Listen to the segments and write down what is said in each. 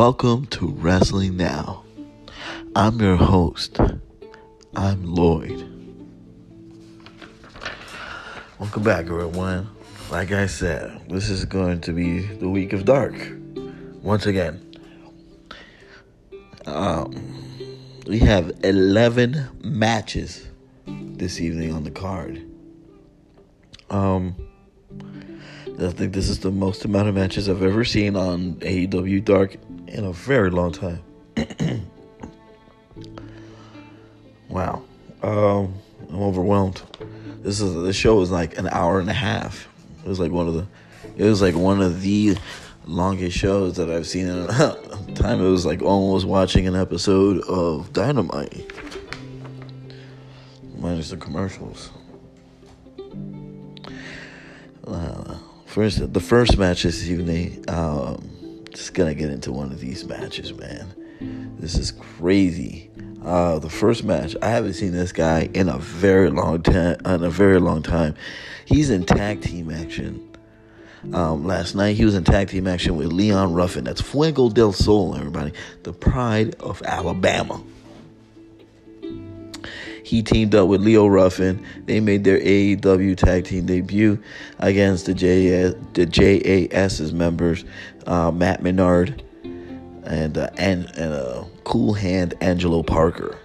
Welcome to Wrestling Now. I'm your host. I'm Lloyd. Welcome back, everyone. Like I said, this is going to be the week of dark. Once again, um, we have 11 matches this evening on the card. Um, I think this is the most amount of matches I've ever seen on AEW Dark in a very long time. wow. Um, I'm overwhelmed. This is the show is like an hour and a half. It was like one of the it was like one of the longest shows that I've seen in a time. It was like almost watching an episode of Dynamite. Minus the commercials. Uh, First, the first match this evening. Um, just gonna get into one of these matches, man. This is crazy. Uh, the first match, I haven't seen this guy in a very long time. In a very long time, he's in tag team action. Um, last night he was in tag team action with Leon Ruffin. That's Fuego del Sol, everybody. The pride of Alabama. He teamed up with Leo Ruffin. They made their AEW tag team debut against the JAS, the JAS's members, uh, Matt Menard and uh, and, and uh, Cool Hand Angelo Parker.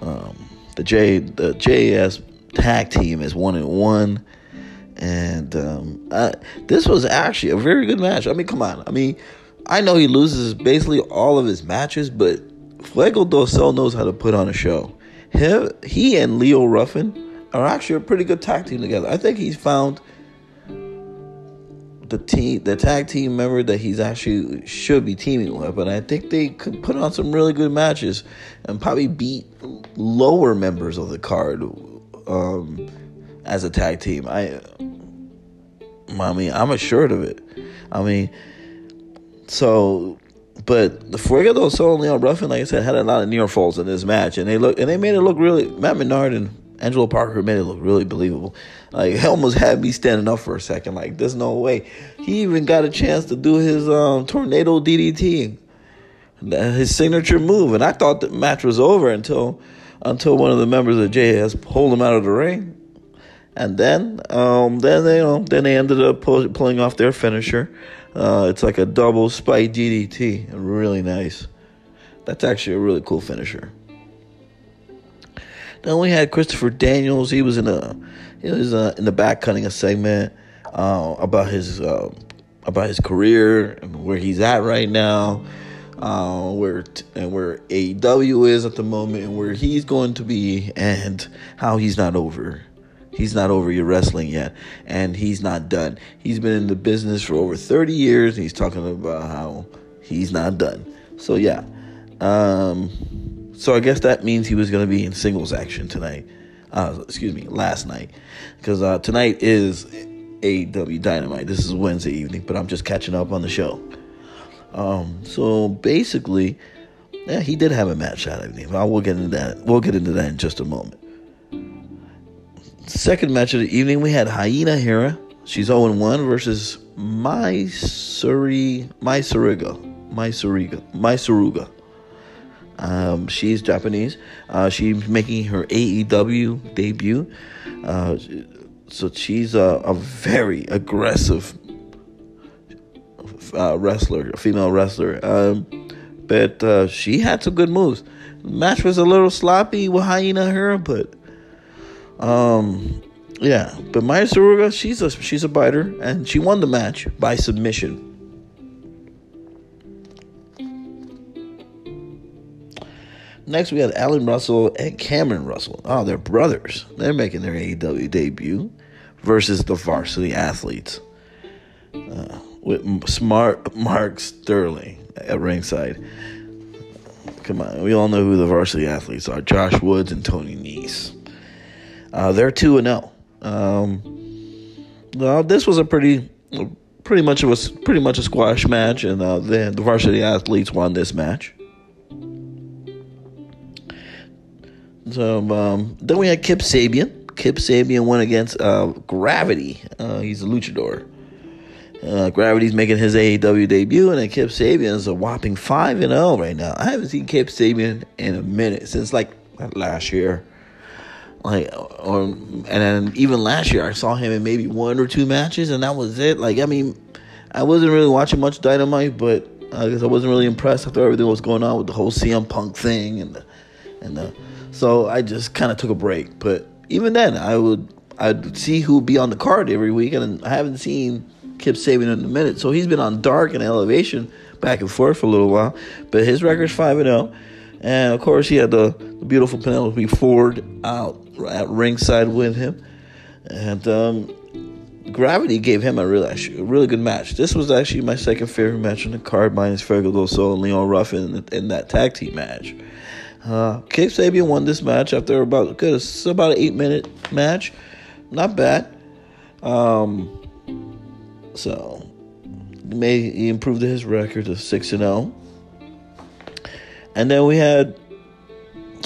Um, the J the JAS tag team is one and one, and um, this was actually a very good match. I mean, come on. I mean, I know he loses basically all of his matches, but Fuego del knows how to put on a show him, he and Leo Ruffin are actually a pretty good tag team together. I think he's found the team, the tag team member that he's actually should be teaming with. But I think they could put on some really good matches and probably beat lower members of the card um, as a tag team. I, I mean, I'm assured of it. I mean, so but the Fuego del Sol Leon Ruffin, like I said, had a lot of near falls in this match, and they look and they made it look really. Matt Menard and Angelo Parker made it look really believable. Like almost had me standing up for a second. Like there's no way. He even got a chance to do his um, tornado DDT, his signature move, and I thought the match was over until until one of the members of JS pulled him out of the ring. And then, um, then they, know, then they ended up pull, pulling off their finisher. Uh, it's like a double spike DDT, really nice. That's actually a really cool finisher. Then we had Christopher Daniels. He was in a, he was uh, in the back cutting a segment uh, about his uh, about his career and where he's at right now, uh, where t- and where AEW is at the moment, and where he's going to be, and how he's not over He's not over your wrestling yet, and he's not done. He's been in the business for over 30 years, and he's talking about how he's not done. So, yeah. Um, so, I guess that means he was going to be in singles action tonight. Uh, excuse me, last night. Because uh, tonight is AEW Dynamite. This is Wednesday evening, but I'm just catching up on the show. Um, so, basically, yeah, he did have a match that evening. I will get into that. We'll get into that in just a moment. Second match of the evening, we had Hyena Hera. She's 0 1 versus Mai Suri, Mai Suriga. Mai Suriga. Mai Suruga. Um, she's Japanese. Uh, she's making her AEW debut. Uh, so she's a, a very aggressive uh, wrestler, a female wrestler. Um, but uh, she had some good moves. Match was a little sloppy with Hyena Hera, but um, yeah, but Maya Suruga, she's a she's a biter, and she won the match by submission. Next, we had Alan Russell and Cameron Russell. Oh, they're brothers. They're making their AEW debut versus the Varsity Athletes uh, with smart Mark Sterling at ringside. Come on, we all know who the Varsity Athletes are: Josh Woods and Tony Nese. Uh, they're two and zero. Oh. Um, well, this was a pretty, pretty much it was pretty much a squash match, and uh, the, the varsity athletes won this match. So um, then we had Kip Sabian. Kip Sabian went against uh, Gravity. Uh, he's a luchador, Uh, Gravity's making his AEW debut, and then Kip Sabian's a whopping five and zero oh right now. I haven't seen Kip Sabian in a minute since like last year, like or and then even last year I saw him in maybe one or two matches, and that was it. Like I mean, I wasn't really watching much Dynamite, but I guess I wasn't really impressed after everything was going on with the whole CM Punk thing and the, and the, so I just kind of took a break. But even then, I would I'd see who would be on the card every week, and I haven't seen Kip Sabian in a minute. So he's been on Dark and Elevation back and forth for a little while. But his record's 5 and 0. And of course, he had the, the beautiful Penelope Ford out at ringside with him. And um, Gravity gave him a really, a really good match. This was actually my second favorite match on the card, minus Fuego del and Leon Ruffin in, in that tag team match. Uh, Sabian won this match after about good, it's about an eight minute match. Not bad. Um, so, may he improved his record to six and zero. And then we had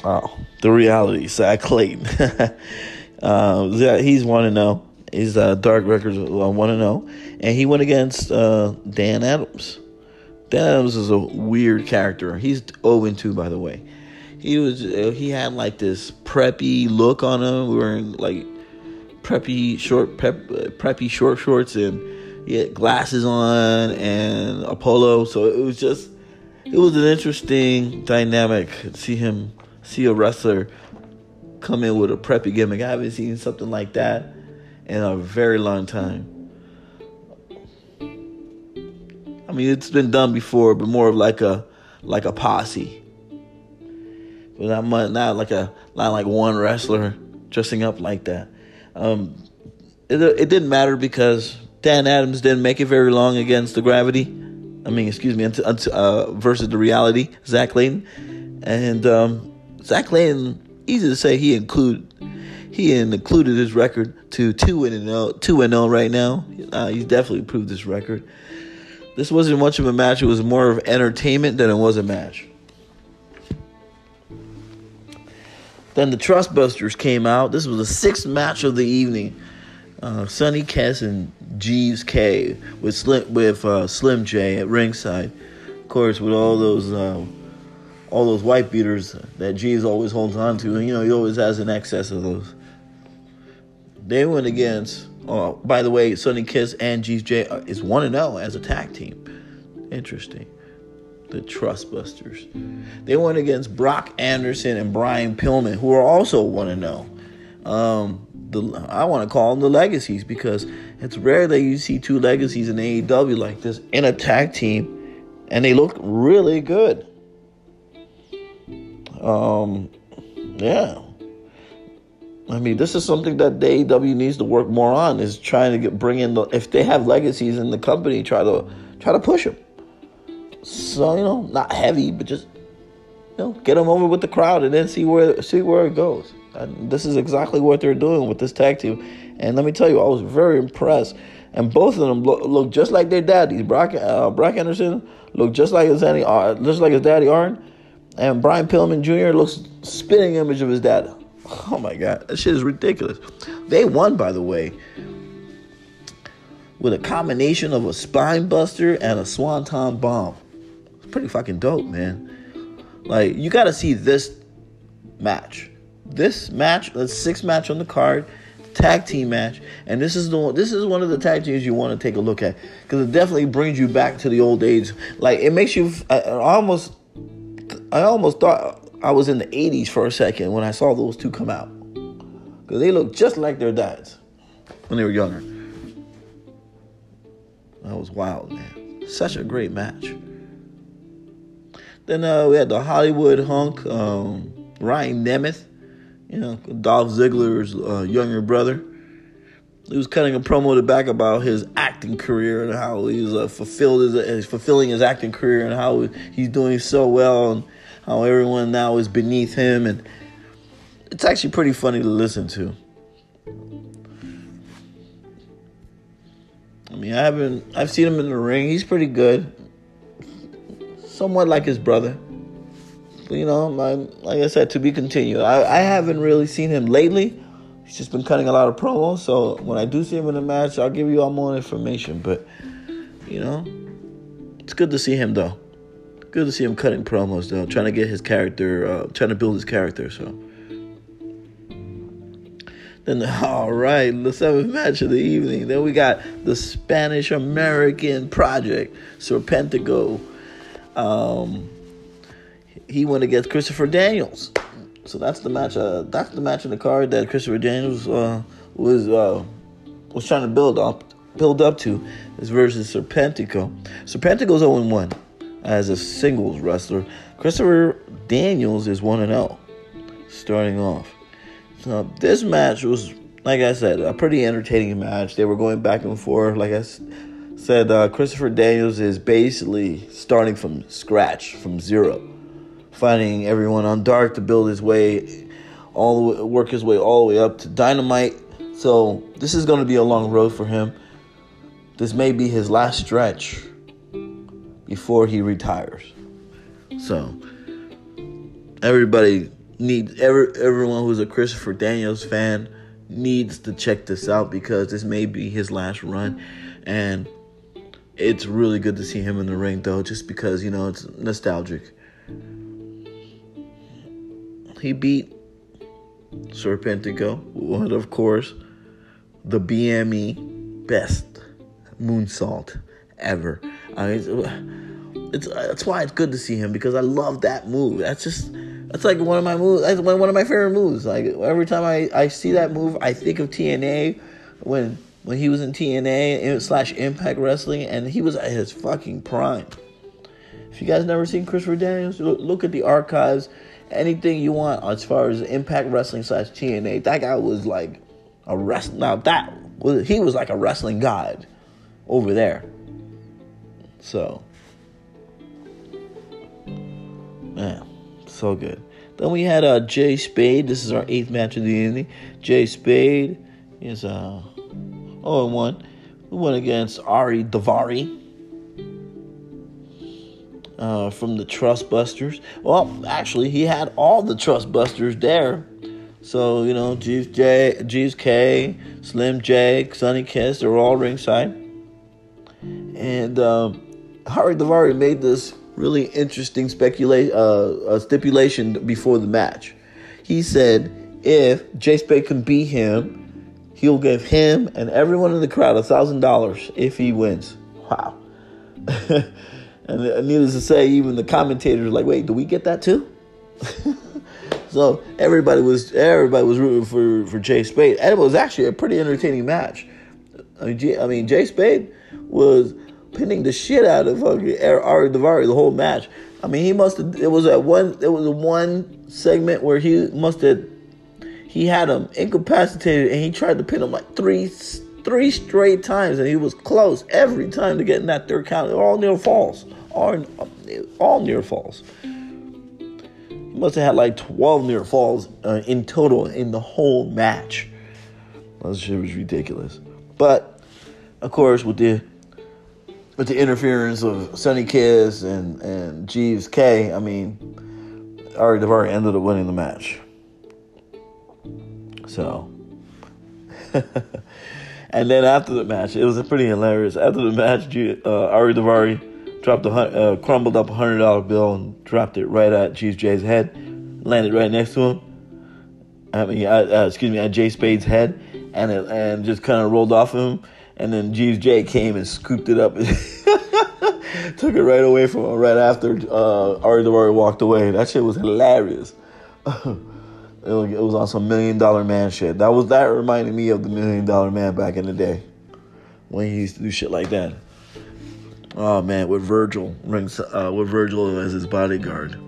oh the reality Zack Clayton. uh, he's one and zero. He's His uh, dark records one and zero, and he went against uh, Dan Adams. Dan Adams is a weird character. He's zero and two, by the way. He was uh, he had like this preppy look on him, wearing like preppy short prep, uh, preppy short shorts and he had glasses on and a polo. So it was just, it was an interesting dynamic. To see him, see a wrestler come in with a preppy gimmick. I haven't seen something like that in a very long time. I mean, it's been done before, but more of like a like a posse. But not much, not like a not like one wrestler dressing up like that. Um, it, it didn't matter because Dan Adams didn't make it very long against the Gravity. I mean, excuse me, uh, versus the Reality, Zach Clayton, and um, Zack Clayton. Easy to say he include he included his record to two and zero, two and zero right now. Uh, he's definitely improved his record. This wasn't much of a match; it was more of entertainment than it was a match. Then the Trustbusters came out. This was the sixth match of the evening uh, Sonny Kiss and Jeeves Kay with Slim with uh, Slim J at ringside. Of course, with all those uh, all those white beaters that Jeeves always holds on to, and you know he always has an excess of those. They went against. Oh, by the way, Sonny Kiss and Jeeves J is one and zero oh as a tag team. Interesting. The Trustbusters. They went against Brock Anderson and Brian Pillman, who are also one and zero. The I want to call them the legacies because it's rare that you see two legacies in AEW like this in a tag team, and they look really good. Um, yeah. I mean, this is something that the AEW needs to work more on. Is trying to get bring in the if they have legacies in the company, try to try to push them. So you know, not heavy, but just you know, get them over with the crowd and then see where see where it goes. And this is exactly what they're doing with this tag team. And let me tell you, I was very impressed. And both of them look, look just like their daddies. Brock, uh, Brock Anderson looked just like his daddy, uh, just like his daddy Arn, and Brian Pillman Jr. looks spitting image of his dad. Oh my god, that shit is ridiculous. They won, by the way, with a combination of a spine buster and a swanton bomb. It's pretty fucking dope, man. Like you got to see this match this match, the sixth match on the card, tag team match, and this is the one, this is one of the tag teams you want to take a look at because it definitely brings you back to the old days. Like it makes you, I, I almost, I almost thought I was in the '80s for a second when I saw those two come out because they look just like their dads when they were younger. That was wild, man. Such a great match. Then uh, we had the Hollywood hunk, um, Ryan Nemeth you know, Dolph Ziggler's uh, younger brother. He was cutting a promo to back about his acting career and how he's uh, fulfilled his, fulfilling his acting career and how he's doing so well and how everyone now is beneath him and it's actually pretty funny to listen to. I mean, I haven't I've seen him in the ring. He's pretty good. Somewhat like his brother you know, my, like I said, to be continued. I, I haven't really seen him lately. He's just been cutting a lot of promos. So when I do see him in a match, I'll give you all more information. But you know, it's good to see him though. Good to see him cutting promos though, trying to get his character, uh, trying to build his character. So. Then, all right, the seventh match of the evening. Then we got the Spanish American Project, Serpentico. Um, he went against Christopher Daniels. So that's the match. Uh, that's the match in the card that Christopher Daniels uh, was uh, was trying to build up build up to. Is versus Serpentico. Serpentico's 0 1 as a singles wrestler. Christopher Daniels is 1 0 starting off. So this match was, like I said, a pretty entertaining match. They were going back and forth. Like I said, uh, Christopher Daniels is basically starting from scratch, from zero, finding everyone on Dark to build his way, all the way, work his way all the way up to Dynamite. So this is going to be a long road for him. This may be his last stretch before he retires. So everybody needs every, everyone who's a Christopher Daniels fan needs to check this out because this may be his last run and it's really good to see him in the ring though just because you know it's nostalgic he beat Serpentico what of course the BME best moonsault ever I mean, it's, it's that's why it's good to see him because I love that move that's just that's like one of my moves. That's one of my favorite moves. Like every time I, I see that move, I think of TNA when when he was in TNA slash Impact Wrestling, and he was at his fucking prime. If you guys never seen Christopher Daniels, look, look at the archives. Anything you want as far as Impact Wrestling slash TNA, that guy was like a rest. Now that was he was like a wrestling god over there. So, man. So good. Then we had uh, Jay Spade. This is our eighth match of the evening. Jay Spade is uh, 0 1. We went against Ari Daivari uh, from the Trustbusters. Well, actually, he had all the Trustbusters there. So, you know, Jeeves, J, Jeeves Kay, Slim J, Sonny Kiss, they're all ringside. And um, Ari Daivari made this really interesting speculation, uh, stipulation before the match. He said if Jay Spade can beat him, he'll give him and everyone in the crowd a thousand dollars if he wins. Wow. and needless to say, even the commentators were like, "Wait, do we get that too?" so everybody was everybody was rooting for for Jay Spade, and it was actually a pretty entertaining match. I mean, I mean Jay Spade was pinning the shit out of fucking Ari Daivari the whole match. I mean, he must have. It was at one. It was a one segment where he must have. He had him incapacitated, and he tried to pin him like three, three straight times, and he was close every time to getting that third count. All near falls. All, all near falls. He must have had like twelve near falls uh, in total in the whole match. That shit was ridiculous. But of course, with the with the interference of Sonny Kiss and, and Jeeves Kay, I mean, already, they've already ended up winning the match. So, and then after the match, it was pretty hilarious. After the match, uh, Ari Daivari dropped a uh, crumbled up a hundred dollar bill and dropped it right at Jeeves J's head, landed right next to him. I mean, uh, excuse me, at Jay Spade's head, and it, and just kind of rolled off him and then Jeeves J came and scooped it up took it right away from him right after uh, Ari Daivari walked away. That shit was hilarious. it was on some Million Dollar Man shit. That was that reminded me of the Million Dollar Man back in the day when he used to do shit like that. Oh man, with Virgil rings uh, with Virgil as his bodyguard.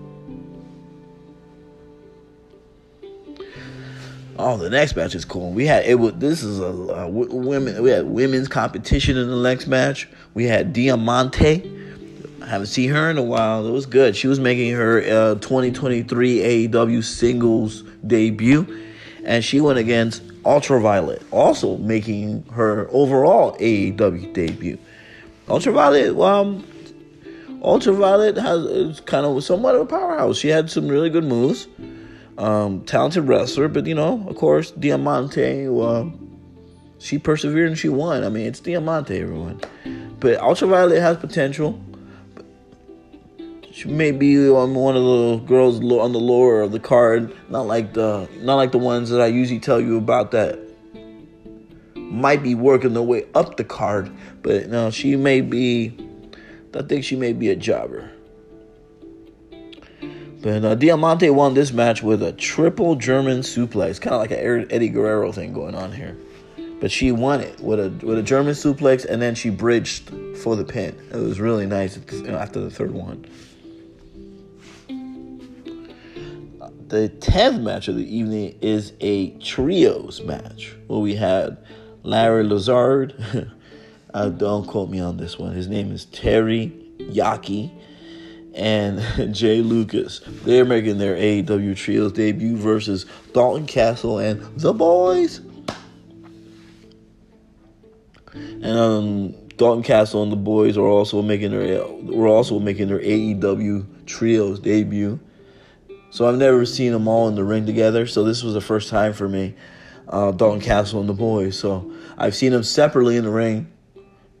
Oh, the next match is cool. We had it. Was, this is a, a women. We had women's competition in the next match. We had Diamante. Haven't seen her in a while. It was good. She was making her uh, 2023 AEW singles debut, and she went against Ultraviolet, also making her overall AEW debut. Ultraviolet, um, Ultraviolet has is kind of somewhat of a powerhouse. She had some really good moves um, talented wrestler, but you know, of course, Diamante, uh, she persevered and she won. I mean, it's Diamante, everyone. but Ultraviolet has potential. She may be on one of the girls on the lower of the card, not like the not like the ones that I usually tell you about that might be working their way up the card. But no, she may be. I think she may be a jobber. But uh, Diamante won this match with a triple German suplex, kind of like an Eddie Guerrero thing going on here. But she won it with a with a German suplex, and then she bridged for the pin. It was really nice after the third one. The tenth match of the evening is a trios match where we had Larry Lazard. uh, don't quote me on this one. His name is Terry Yaki and Jay Lucas. They're making their AEW Trios debut versus Dalton Castle and the boys. And um, Dalton Castle and the boys are also making their we're also making their AEW Trios debut. So I've never seen them all in the ring together. So this was the first time for me. Uh, Dalton Castle and the boys. So I've seen them separately in the ring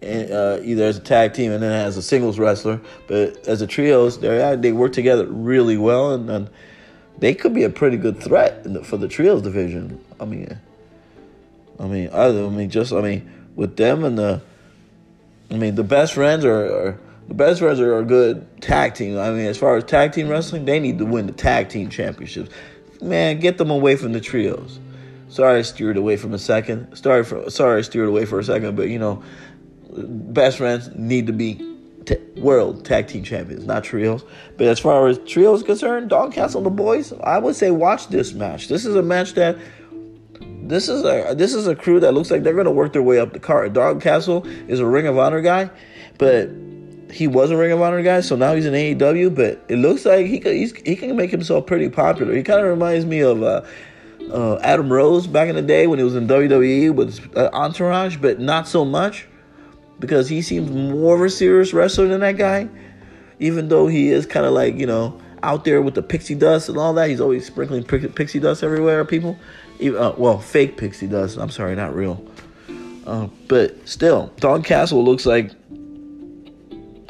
uh, either as a tag team and then as a singles wrestler. But as a trios, they they work together really well, and, and they could be a pretty good threat the, for the trios division. I mean, I mean, I, I, mean, just I mean, with them and the, I mean, the best friends are, are the best friends are a good tag team. I mean, as far as tag team wrestling, they need to win the tag team championships. Man, get them away from the trios. Sorry, I steered away from a second. Sorry, for, sorry, I steered away for a second, but you know, best friends need to be t- world tag team champions, not trios. But as far as trios concerned, Dog Castle the boys, I would say watch this match. This is a match that this is a this is a crew that looks like they're gonna work their way up the card. Dog Castle is a Ring of Honor guy, but he was a Ring of Honor guy, so now he's in AEW. But it looks like he could he can make himself pretty popular. He kind of reminds me of. Uh, uh, Adam Rose back in the day when he was in WWE with uh, Entourage, but not so much because he seems more of a serious wrestler than that guy. Even though he is kind of like, you know, out there with the pixie dust and all that. He's always sprinkling pixie dust everywhere, people. Uh, well, fake pixie dust. I'm sorry, not real. Uh, but still, Don Castle looks like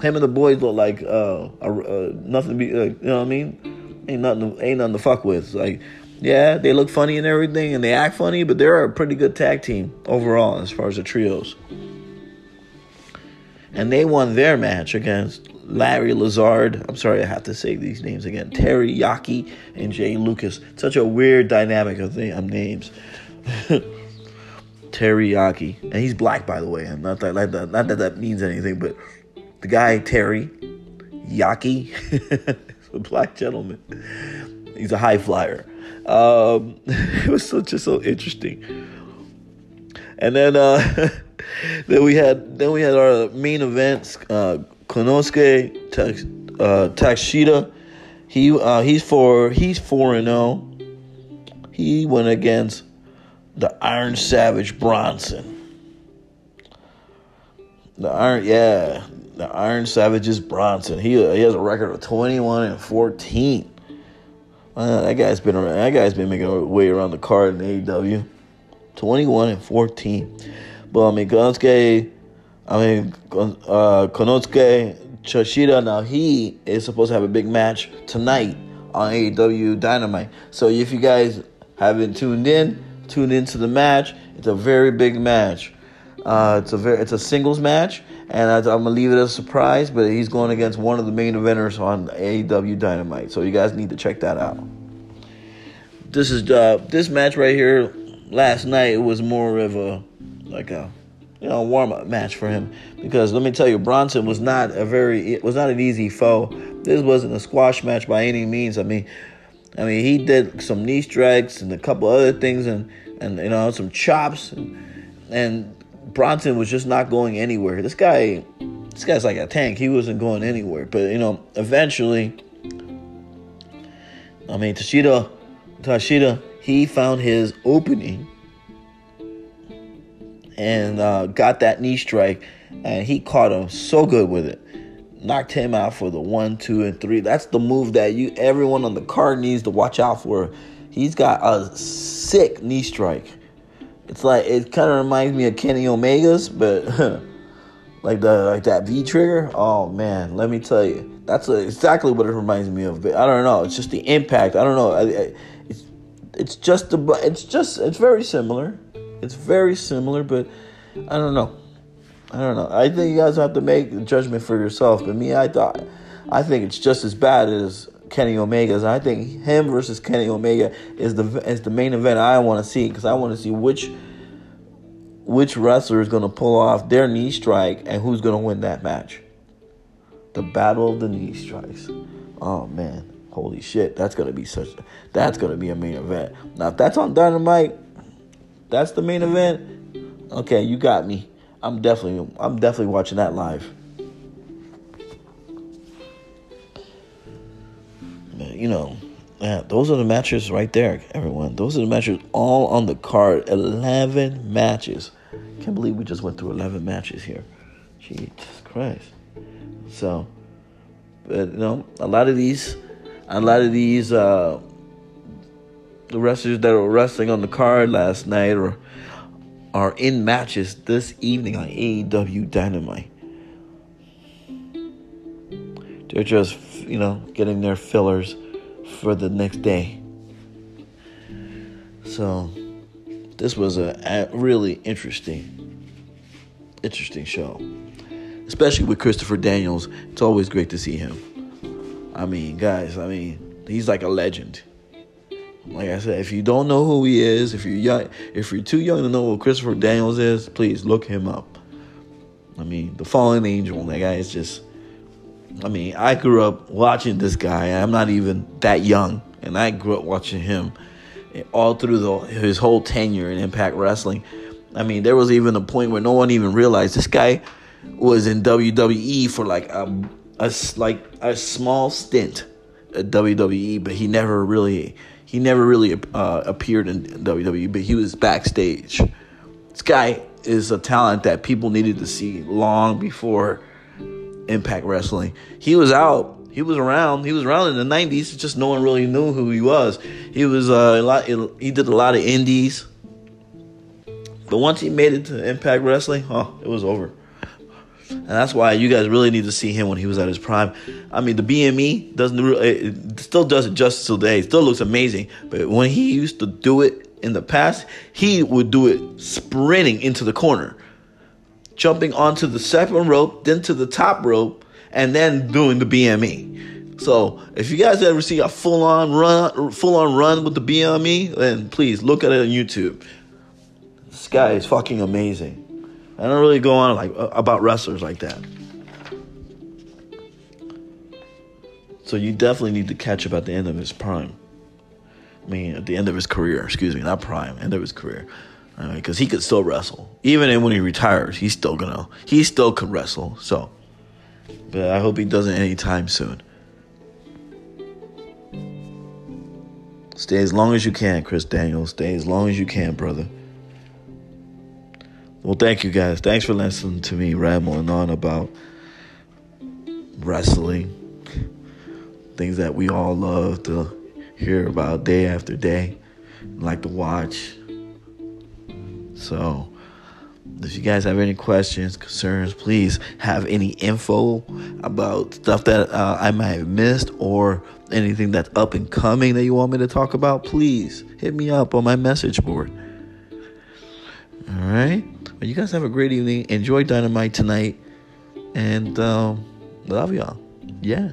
him and the boys look like uh, uh nothing to be. Uh, you know what I mean? Ain't nothing. Ain't nothing to fuck with. Like, yeah, they look funny and everything, and they act funny, but they're a pretty good tag team overall as far as the trios and they won their match against Larry Lazard. I'm sorry, I have to say these names again. Terry Yaki and Jay Lucas. Such a weird dynamic of names. Terry Yaki, and he's black, by the way. And not that, not that, not that that means anything, but the guy Terry Yaki, a black gentleman. He's a high flyer. Um, it was so just so interesting. And then. Uh, then we had then we had our main events. Uh, Konosuke uh, Takeshita. He uh, he's for he's four and zero. Oh. He went against the Iron Savage Bronson. The Iron, yeah, the Iron Savage's Bronson. He he has a record of twenty one and fourteen. Uh, that guy's been around, that guy's been making a way around the card in AEW. Twenty one and fourteen. But I mean, Konosuke, I mean, uh, Konosuke Choshida, now he is supposed to have a big match tonight on AEW Dynamite. So if you guys haven't tuned in, tune into the match. It's a very big match. Uh, it's a very it's a singles match, and I, am gonna leave it as a surprise. But he's going against one of the main eventers on AEW Dynamite, so you guys need to check that out. This is uh, this match right here. Last night it was more of a like a you know warm up match for him because let me tell you Bronson was not a very it was not an easy foe. This wasn't a squash match by any means. I mean, I mean he did some knee strikes and a couple other things and and you know some chops and, and Bronson was just not going anywhere. This guy this guy's like a tank. He wasn't going anywhere. But you know, eventually I mean Tashida Tashida he found his opening and uh, got that knee strike, and he caught him so good with it. Knocked him out for the one, two, and three. That's the move that you everyone on the card needs to watch out for. He's got a sick knee strike. It's like it kind of reminds me of Kenny Omega's, but like the like that V trigger. Oh man, let me tell you, that's exactly what it reminds me of. But I don't know. It's just the impact. I don't know. I, I, it's it's just the it's just it's very similar. It's very similar, but I don't know. I don't know. I think you guys have to make the judgment for yourself. But me, I thought I think it's just as bad as Kenny Omega's. I think him versus Kenny Omega is the is the main event I want to see because I want to see which which wrestler is going to pull off their knee strike and who's going to win that match. The battle of the knee strikes. Oh man, holy shit, that's going to be such that's going to be a main event. Now if that's on Dynamite, that's the main event. Okay, you got me. I'm definitely I'm definitely watching that live. You know, yeah, those are the matches right there, everyone. Those are the matches all on the card. 11 matches. Can't believe we just went through 11 matches here. Jesus Christ. So, but you know, a lot of these, a lot of these, uh, the wrestlers that were wrestling on the card last night or are in matches this evening on AEW Dynamite. They're just, you know, getting their fillers for the next day. So, this was a, a really interesting, interesting show, especially with Christopher Daniels. It's always great to see him. I mean, guys, I mean, he's like a legend. Like I said, if you don't know who he is, if you're young, if you're too young to know who Christopher Daniels is, please look him up. I mean, the fallen angel, that guy is just I mean, I grew up watching this guy. I'm not even that young, and I grew up watching him all through the, his whole tenure in Impact Wrestling. I mean, there was even a point where no one even realized this guy was in WWE for like a, a like a small stint at WWE, but he never really he never really uh, appeared in WWE, but he was backstage. This guy is a talent that people needed to see long before Impact Wrestling. He was out. He was around. He was around in the '90s. Just no one really knew who he was. He was uh, a lot. He did a lot of indies. But once he made it to Impact Wrestling, oh, it was over. And that's why you guys really need to see him when he was at his prime. I mean, the BME doesn't really, it still does it justice today. It still looks amazing. But when he used to do it in the past, he would do it sprinting into the corner jumping onto the second rope, then to the top rope, and then doing the BME. So if you guys ever see a full on run, full on run with the BME, then please look at it on YouTube. This guy is fucking amazing. I don't really go on like about wrestlers like that. So you definitely need to catch up at the end of his prime. I mean, at the end of his career, excuse me, not prime, end of his career because he could still wrestle. Even when he retires, he's still gonna he still could wrestle. So, but I hope he doesn't anytime soon. Stay as long as you can, Chris Daniels. Stay as long as you can, brother. Well, thank you guys. Thanks for listening to me rambling on about wrestling. Things that we all love to hear about day after day, like to watch. So, if you guys have any questions, concerns, please have any info about stuff that uh, I might have missed or anything that's up and coming that you want me to talk about, please hit me up on my message board. All right. Well, you guys have a great evening. Enjoy Dynamite tonight. And um, love y'all. Yeah.